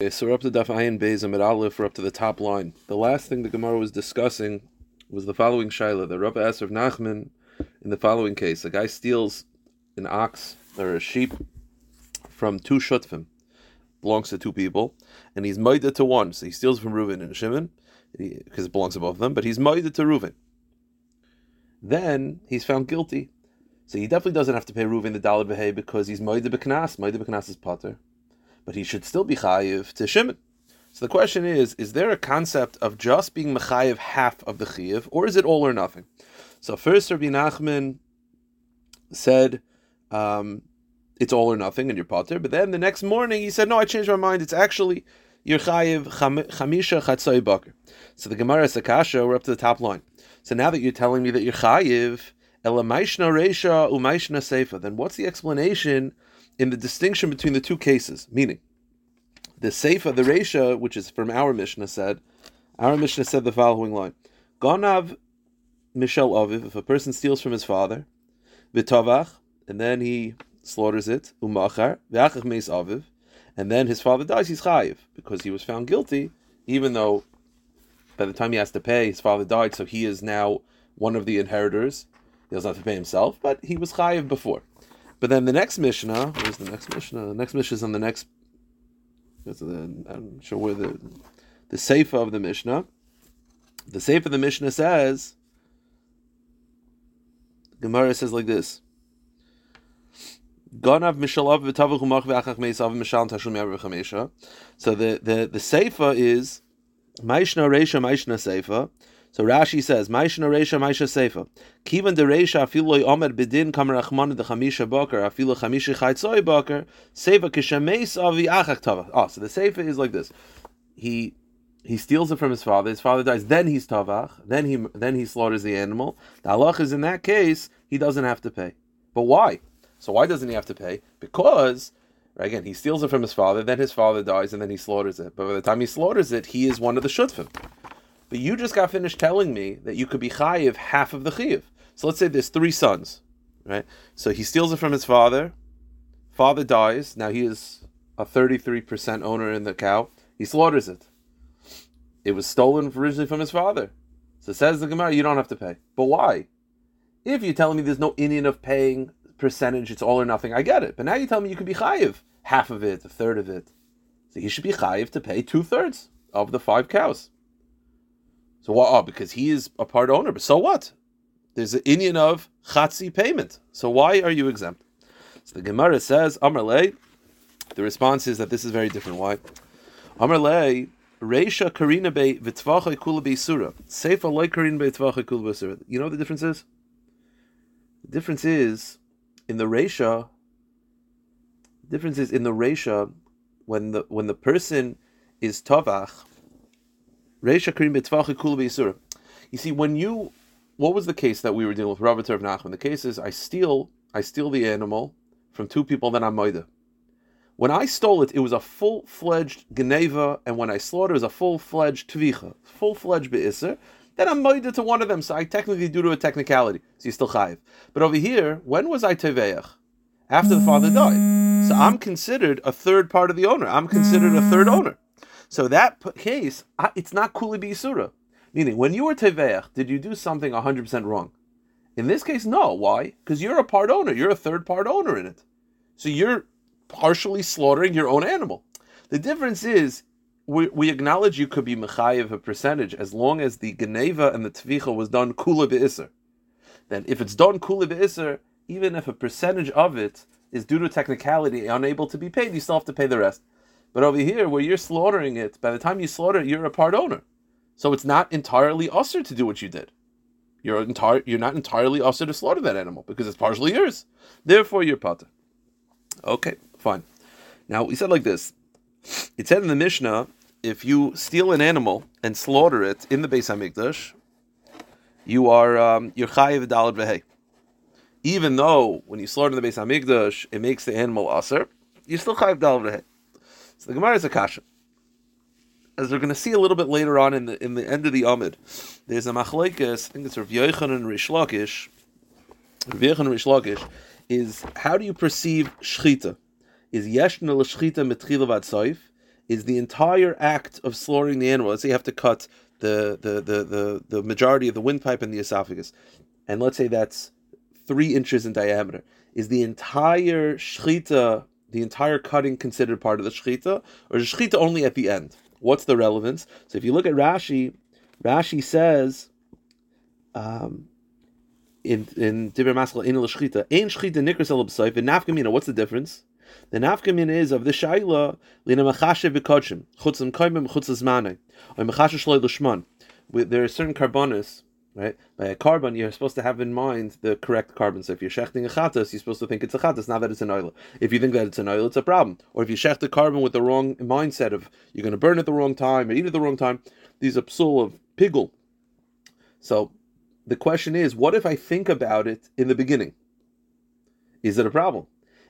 So we're up to Daf Ayin Beis Amid Aleph, we're up to the top line. The last thing the Gemara was discussing was the following Shaila. The Rabbi asked of Nachman in the following case. A guy steals an ox or a sheep from two Shutvim, belongs to two people, and he's moided to one. So he steals from Reuven and Shimon, because it belongs to both of them, but he's moided to Reuven. Then he's found guilty. So he definitely doesn't have to pay Reuven the dollar behay because he's moided b'knas. Moided b'knas is potter but he should still be chayiv to Shimon. So the question is: Is there a concept of just being mechayiv half of the chayiv, or is it all or nothing? So first, Rabbi Nachman said um, it's all or nothing, and you're potter. But then the next morning he said, "No, I changed my mind. It's actually you're chayiv chamisha chatzoi baker." So the Gemara Sakasha, we're up to the top line. So now that you're telling me that you're chayiv, elamaishna reisha umaishna seifa, then what's the explanation? In the distinction between the two cases, meaning the Seifa, the Resha, which is from our Mishnah, said, our Mishnah said the following line: Ganav Mishel Aviv, if a person steals from his father, V'tavach, and then he slaughters it, Umachar, V'achach Meis Aviv, and then his father dies, he's chayiv, because he was found guilty, even though by the time he has to pay, his father died, so he is now one of the inheritors. He doesn't have to pay himself, but he was chayiv before. But then the next Mishnah, where's the next Mishnah? The next Mishnah is on the next. I'm not sure where the the Seifa of the Mishnah. The Seifa of the Mishnah says. Gemara says like this. So the the the Seifa is Maishna Reisha Maishna Seifa. So Rashi says, "Ma'ishna reisha, ma'isha seifa. Kivan de reisha afilu omer bedin kamer achman de chamisha Boker, afilu chamisha chaytzoi Boker, seifa kishameis avi achak tava." Oh, so the seifa is like this: he he steals it from his father. His father dies. Then he's tavach. Then he then he slaughters the animal. The halach is in that case he doesn't have to pay. But why? So why doesn't he have to pay? Because again he steals it from his father. Then his father dies, and then he slaughters it. But by the time he slaughters it, he is one of the shutfim. But you just got finished telling me that you could be chayiv half of the chayiv. So let's say there's three sons, right? So he steals it from his father. Father dies. Now he is a 33% owner in the cow. He slaughters it. It was stolen originally from his father. So says the Gemara, you don't have to pay. But why? If you're telling me there's no inyan of paying percentage, it's all or nothing, I get it. But now you tell me you could be chayiv half of it, a third of it. So he should be chayiv to pay two thirds of the five cows. So what? Oh, because he is a part owner. But so what? There's an inyan of chatzi payment. So why are you exempt? So the Gemara says, Amrle. The response is that this is very different. Why? Amrle. Reisha karina be v'tvacha kula be surah. Seifa loy karina be v'tvacha kula be surah. You know what the difference is? The difference is in the Reisha. The difference is in the Reisha when the when the person is tavach you see, when you, what was the case that we were dealing with, Rav of Nachman? The case is I steal, I steal the animal from two people that I'm moida. When I stole it, it was a full-fledged geneva, and when I slaughtered, it was a full-fledged tvicha, full-fledged be'isr. Then I'm moida to one of them, so I technically do to a technicality. So you still chayiv. But over here, when was I teveach? After the father died. So I'm considered a third part of the owner. I'm considered a third owner. So that case, it's not kuli b'isura. Meaning, when you were teveach, did you do something 100% wrong? In this case, no. Why? Because you're a part owner. You're a third part owner in it. So you're partially slaughtering your own animal. The difference is, we, we acknowledge you could be mechayiv a percentage as long as the geneva and the tvicha was done kula be'isr. Then if it's done kula be'isr, even if a percentage of it is due to technicality unable to be paid, you still have to pay the rest. But over here, where you're slaughtering it, by the time you slaughter it, you're a part owner. So it's not entirely usher to do what you did. You're entire you're not entirely usher to slaughter that animal because it's partially yours. Therefore, you're pata. Okay, fine. Now we said like this. It said in the Mishnah, if you steal an animal and slaughter it in the Beis Hamikdash, you are um, you're chayiv dalad vehei. Even though when you slaughter in the Beis Hamikdash, it makes the animal usher, you're still chayiv dalad vehei. So the Gemara is a kasha. As we're going to see a little bit later on in the in the end of the Amid, there's a machlekes. I think it's Rav Yochanan and Rish Lakish. Rav Yochanan and Rish Lakish is how do you perceive shchita? Is yeshna l'shchita mitchila vad soif? is the entire act of slaughtering the animal. Let's say you have to cut the the the the, the majority of the windpipe and the esophagus, and let's say that's three inches in diameter. Is the entire shchita, the entire cutting, considered part of the shchita, or is shchita only at the end? What's the relevance? So if you look at Rashi, Rashi says. Um, in in Dibber Maskal in Shchita, Ein Shchita Nikras El B'Soif, and Nafkamina. What's the difference? The nafkamin is of the shaila lina machashe v'kodshim chutzim koimim chutzim zmanei or machashe shloi l'shman. There are certain carbonis, right? By a carbon, you're supposed to have in mind the correct carbon. So if you're shechting a chatas, you're supposed to think it's a chatas, not that it's an oil. If you think that it's an oil, it's a problem. Or if you shecht the carbon with the wrong mindset of you're going to burn at the wrong time or eat at the wrong time, these are psul of pigul. So the question is, what if I think about it in the beginning? Is it a problem?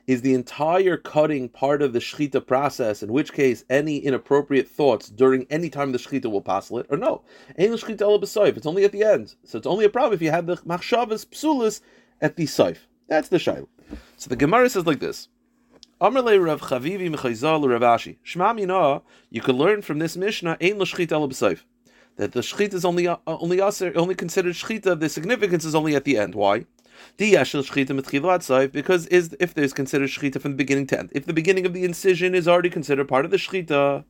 Is the entire cutting part of the shechita process, in which case any inappropriate thoughts during any time the shechita will passel it, or no? It's only at the end. So it's only a problem if you have the machshavas psulis at the saif. That's the shayla. So the Gemara says like this. Amrle Rav Chavivi Mechayzal. Shema Mina, you can learn from this Mishnah, Ein l'shchita el b'saif. That the shchita is only, uh, only, only considered shchita, the significance is only at the end. Why? Because is if there's considered shechita from the beginning to end, if the beginning of the incision is already considered part of the shechita,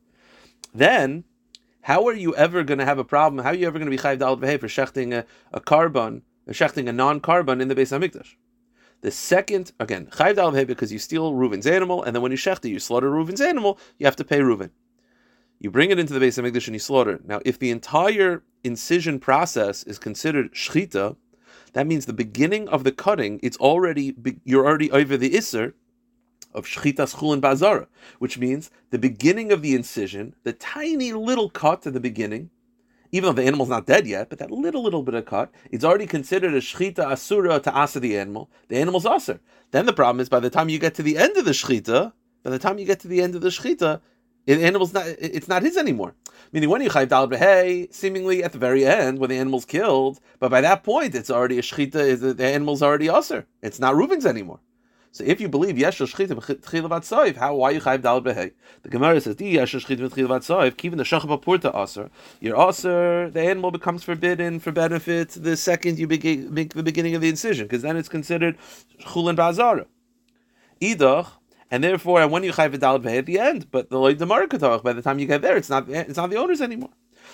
then how are you ever going to have a problem? How are you ever going to be chayv dal for shechting a, a carbon, uh, shechting a non-carbon in the Beis Hamikdash? The second, again, chayv dal because you steal Reuven's animal, and then when you shecht you slaughter Reuven's animal, you have to pay Reuven. You bring it into the Beis Hamikdash and you slaughter. Now, if the entire incision process is considered shechita, that means the beginning of the cutting, it's already you're already over the iser of shchitas chulin bazara, which means the beginning of the incision, the tiny little cut at the beginning, even though the animal's not dead yet, but that little little bit of cut, it's already considered a shchita asura to asa the animal. The animal's aser. Then the problem is by the time you get to the end of the shchita, by the time you get to the end of the shchita, the animal's not it's not his anymore. Meaning when you chayv dal behei, seemingly at the very end when the animal's killed, but by that point it's already a shchita. The animal's already usher. It's not Reuven's anymore. So if you believe yesh shchita b'chilavat soif, how why you chayv dal behei? The Gemara says di yesh shchita b'chilavat soif, keeping the shachab purta usher. Your usher, the animal becomes forbidden for benefit the second you begin, make the beginning of the incision, because then it's considered chulin bazara. Idach and therefore, when you chayv dalad at the end, but the loy demarkatoch, by the time you get there, it's not it's not the owners anymore.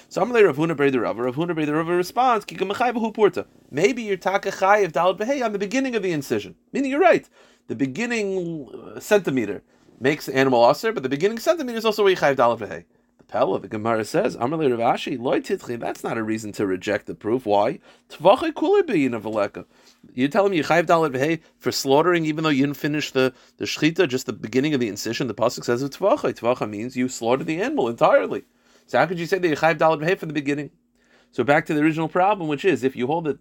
So I'm Rav Huna Brei the Rav. Rav Huna the Rav responds, purta. Maybe you're taka chayiv dalad behei on the beginning of the incision. Meaning you're right. The beginning uh, centimeter makes the animal aser, but the beginning centimeter is also where you chayiv dalad behei. Pella, the Gemara says, Amalei Rav Ashi, loy titchi, that's not a reason to reject the proof. Why? Tvache kulibi in You're telling me you chayv dalet v'hei for slaughtering, even though you didn't finish the, the shchita, just the beginning of the incision. The pasuk says it's tvache. Tvache means you slaughtered the animal entirely. So how could you say that you chayv dalet v'hei from the beginning? So back to the original problem, which is if you hold it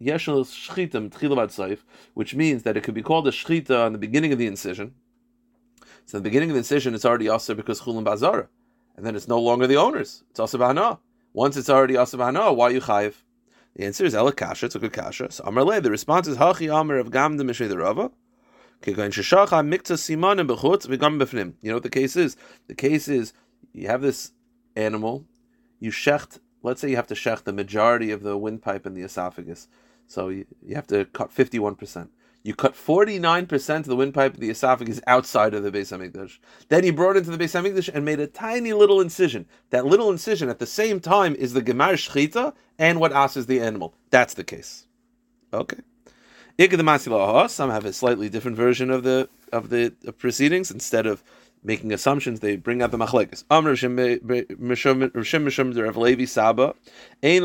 yeshel shchita tchilavat saif, which means that it could be called a shchita on the beginning of the incision. So the beginning of the incision, it's already also because chulim bazara and then it's no longer the owner's. It's asavana. Once it's already asavana, why you chayiv? The answer is ela kasha. It's a good kasha. So Amar The response is hachi Amar of gam de mishay the rava. You know what the case is? The case is you have this animal, you shecht. Let's say you have to shecht the majority of the windpipe and the esophagus, so you, you have to cut fifty-one percent. You cut 49% of the windpipe of the esophagus outside of the Beis Hamikdash. Then he brought into the Beis Hamikdash and made a tiny little incision. That little incision at the same time is the Gemar Shchita and what asks the animal. That's the case. Okay. Some have a slightly different version of the of the proceedings. Instead of making assumptions, they bring out the machlekes. Amr Rav Levi Saba, Ein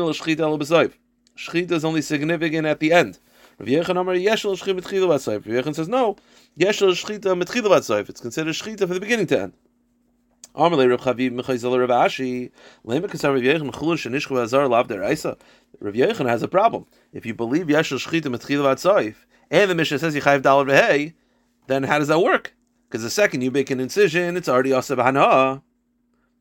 Shchita is only significant at the end. Rav Yechon Amar Yeshel Shchita Mitchilu Vatsoif. Rav Yechon says no. Yeshel Shchita Mitchilu Vatsoif. It's considered Shchita from the beginning to end. Amar Rav Chaviv Mechayzel Rav Ashi. Lema Kasar Rav Yechon Mechulun Shenishchu Azar Lav Der Isa. Rav Yechon has a problem. If you believe Yeshel Shchita Mitchilu Vatsoif, and the Mishnah says Yichayiv Dalad Vehei, then how does that work? Because the second you make an incision, it's already Asab Hana.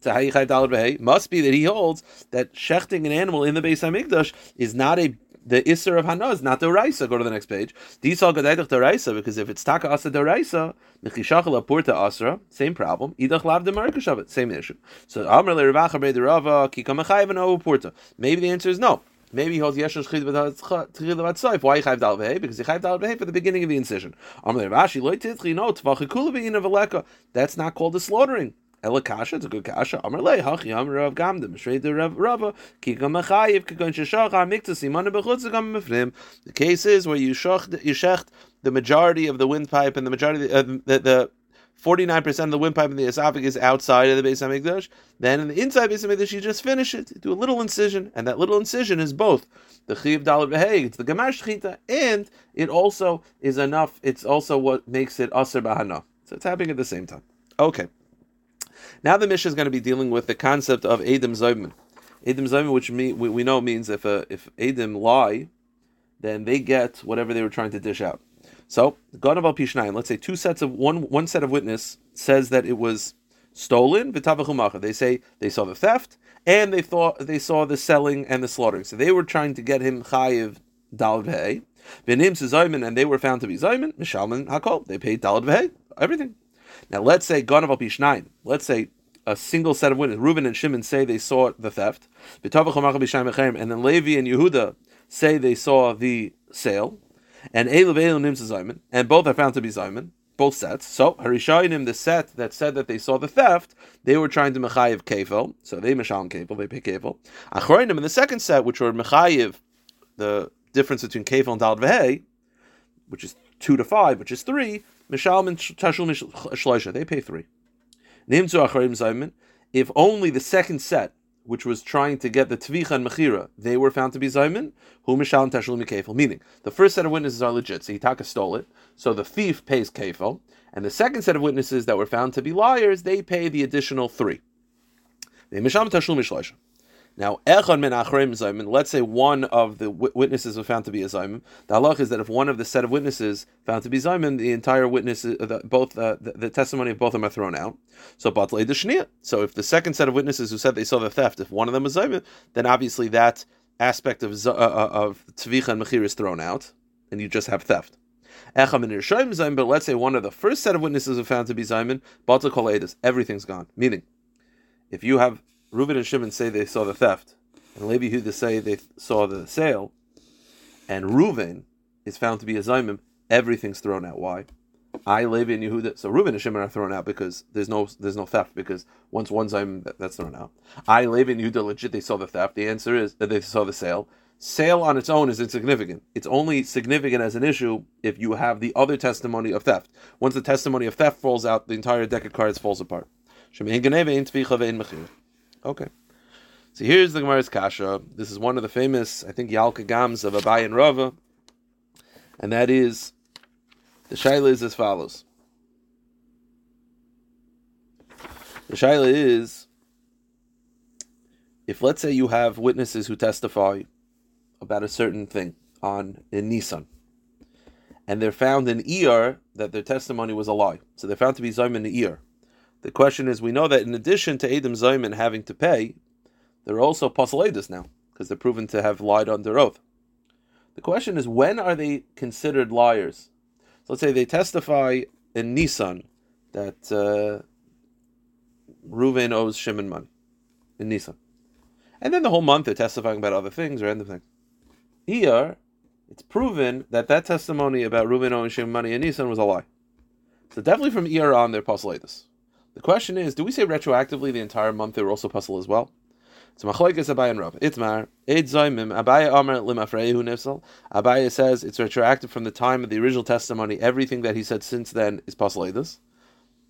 So how Must be that he holds that shechting an animal in the Beis Hamikdash is not a the Isser of Hana is not the Raisa. Go to the next page. Disal Gadaidach the Raisa, because if it's Taka Asa the Raisa, Mechishachel Apurta Asra, same problem. Idach Lav the Markushavet, same issue. So Amr Le Ravacha Be the Rava, Kika Mechayiv and Purta. Maybe the answer is no. Maybe he holds Yeshash Chid Tchil Why Chayv Dal Vehe? Because he Chayv Dal Vehe for the beginning of the incision. Amr Le Ravashi Loy Titchi, no, Tvachikula Bein of Aleka. That's not called a slaughtering. Ela kasha, it's a good kasha. Amar lei, hachi amar rav gamdim, mishrei de rav rava, kika machayiv, kikon sheshach ha-mikta simana bechutz gam mefrim. The case is where you shecht, you shecht the majority of the windpipe and the majority of the, the, the 49% of the windpipe in the esophagus outside of the Beis HaMikdash, then in the inside Beis HaMikdash, you just finish it, do a little incision, and that little incision is both the Chiv Dalit Beheg, it's the Gamash Chita, and it also is enough, it's also what makes it Aser Bahana. So it's happening at the same time. Okay. Now the Mishnah is going to be dealing with the concept of Adam Zayman. Adam Zayman, which we, we know means if a, if Adam lie, then they get whatever they were trying to dish out. So, God of Al let's say two sets of one one set of witness says that it was stolen, They say they saw the theft and they thought they saw the selling and the slaughtering. So they were trying to get him chayiv dal v'hei. V'nim zayman, and they were found to be zayman. Mishalman hakol. They paid dal v'hei. Everything. Now let's say Ganav al Pishnayim. Let's say a single set of witnesses. Reuben and Shimon say they saw the theft. And then Levi and Yehuda say they saw the sale. And Eilu Eilu Nims Zayman. And both are found to be Zayman. Both sets. So Harishayim, the set that said that they saw the theft, they were trying to mechayiv kefil, so they meshal kefil, they pay kefil. Achroinim in the second set, which were mechayiv, the difference between kefil and dal which is two to five, which is three, Mishalman Tashul Shloisha. They pay three. Nimtzu Acharim Zayman. If only the second set, which was trying to get the Tvicha and Mechira, they were found to be Zayman, who Mishalman Tashul Mikefel. Meaning, the first set of witnesses are legit, so Hitaka stole it, so the thief pays Kefel, and the second set of witnesses that were found to be liars, they pay the additional three. They Mishalman Tashul Mishloisha. Now, echon min achreim zayim. Let's say one of the witnesses was found to be a zayim. The halach is that if one of the set of witnesses found to be zayim, the entire witness, uh, the, both uh, the, the, testimony of both of them are thrown out. So batlei the So if the second set of witnesses who said they saw the theft, if one of them was zayim, then obviously that aspect of uh, uh, of tvicha and mechir is thrown out, and you just have theft. But let's say one of the first set of witnesses were found to be zayim, batal kol everything's gone. Meaning, if you have Reuben and Shimon say they saw the theft, and Levi Huda say they saw the sale, and Reuben is found to be a Zaimim, everything's thrown out. Why? I, Levi, and Yehuda. So Reuben and Shimon are thrown out because there's no there's no theft because once one that, that's thrown out. I, Levi, and Yehuda legit they saw the theft. The answer is that they saw the sale. Sale on its own is insignificant. It's only significant as an issue if you have the other testimony of theft. Once the testimony of theft falls out, the entire deck of cards falls apart. Okay. So here's the Gemara's Kasha. This is one of the famous, I think, Yalka Gams of Abai and Rava. And that is, the Shaila is as follows. The Shaila is, if let's say you have witnesses who testify about a certain thing on in Nissan, and they're found in ER that their testimony was a lie. So they're found to be Zayim in the ER. The question is, we know that in addition to Adam Zayman having to pay, they're also Pasaladis now, because they're proven to have lied under oath. The question is, when are they considered liars? So let's say they testify in Nissan that uh, Reuven owes Shimon money in Nissan. And then the whole month they're testifying about other things or anything. Here, it's proven that that testimony about Reuven owing Shimon money in Nissan was a lie. So definitely from ER on, they're Pasaladis. The question is, do we say retroactively the entire month they were also puzzle as well? So machlokes Abaye and Rav. Itmar Eid Abaye Amar Limafrehu Nifsal. Abaye says it's retroactive from the time of the original testimony. Everything that he said since then is this.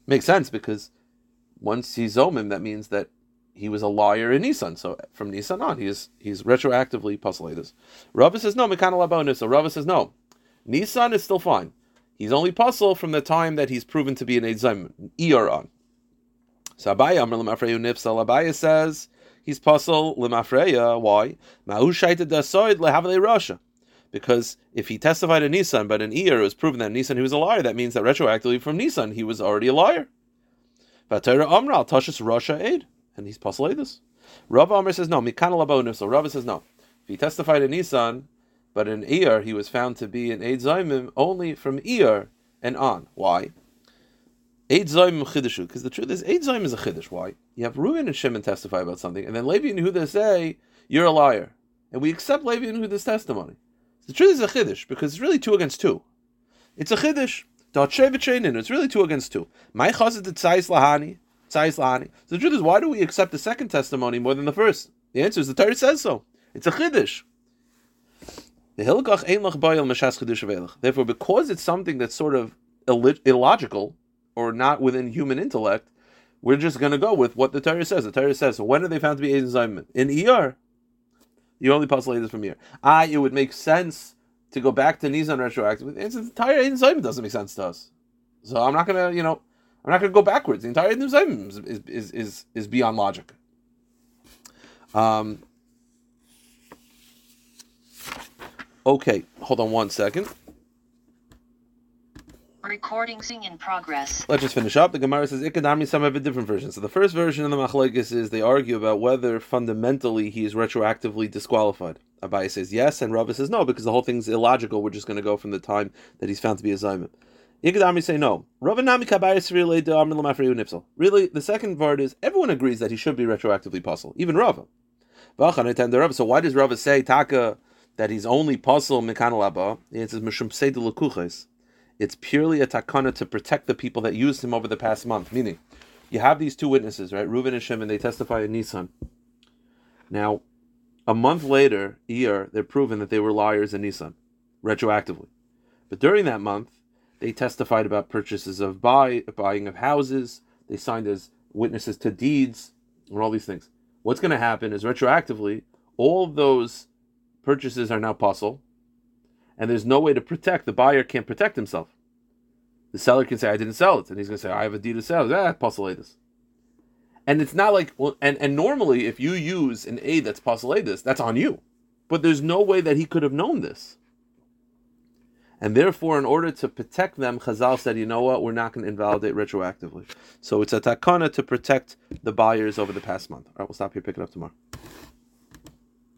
Makes sense because once he's Zomim, that means that he was a liar in Nissan. So from Nissan on, he's he's retroactively this. Rava says no. Mekanal Nifsal. Rava says no. Nissan is still fine. He's only puzzle from the time that he's proven to be an Eid Zaymim. Iyar on. So Abaye Amr Lemafreyu Nifsal. Abaye says he's puzzle Lemafreya. Why? Ma'u Shaita Dasoid Lehavale Russia. Because if he testified in Nissan, but in Iyar it was proven that in Nissan he was a liar, that means that retroactively from Nissan he was already a liar. Vatera Amral Tashis Russia aid, and he's puzzle this. Rav Amr says no. Mikana Labo Nifsal. Rav says no. If he testified in Nissan, but in Iyar he was found to be an Eid Zaimim only from Iyar and on. Why? Eid Zaimim Chidushu, because the truth is Eid Zaimim is a Chiddush. Why? You have Reuven and Shimon testify about something, and then Levi and Yehuda say, you're a liar. And we accept Levi and Yehuda's testimony. The truth is a Chiddush, because it's really two against two. It's a Chiddush. It's really two against two. My chazit tzayis lahani, tzayis lahani. So the truth is, why do we accept the second testimony more than the first? The answer is the Torah says so. It's a chiddush Therefore, because it's something that's sort of illogical or not within human intellect, we're just going to go with what the Torah says. The Torah says, when are they found to be Eid Zayman? In ER. You only postulate this from here. Ah, it would make sense to go back to Nisan retroactively. The entire Eden Zayim doesn't make sense to us. So I'm not gonna, you know, I'm not gonna go backwards. The entire Eden Zayim is, is is is beyond logic. Um. Okay, hold on one second. Recording in progress. Let's just finish up. The Gemara says Ikadami some have a different version. So the first version of the Machlekes is they argue about whether fundamentally he is retroactively disqualified. Abaye says yes, and Rava says no, because the whole thing's illogical. We're just going to go from the time that he's found to be a Zayman. Ikadami say no. Really, the second part is everyone agrees that he should be retroactively puzzled, even Rava. So why does Rava say Taka that he's only puzzled Mikanalaba? It says Mishum Seidu it's purely a takana to protect the people that used him over the past month. Meaning, you have these two witnesses, right? Reuven and Shimon, they testify in Nissan. Now, a month later, year, they're proven that they were liars in Nissan, retroactively. But during that month, they testified about purchases of buy, buying of houses. They signed as witnesses to deeds and all these things. What's going to happen is retroactively, all those purchases are now possible and there's no way to protect. The buyer can't protect himself. The seller can say, "I didn't sell it," and he's going to say, "I have a deed to sell." Ah, postulatus. And it's not like well, and and normally if you use an aid that's postulatus, that's on you. But there's no way that he could have known this. And therefore, in order to protect them, Chazal said, you know what, we're not going to invalidate retroactively. So it's a takana to protect the buyers over the past month. All right, we'll stop here, pick it up tomorrow.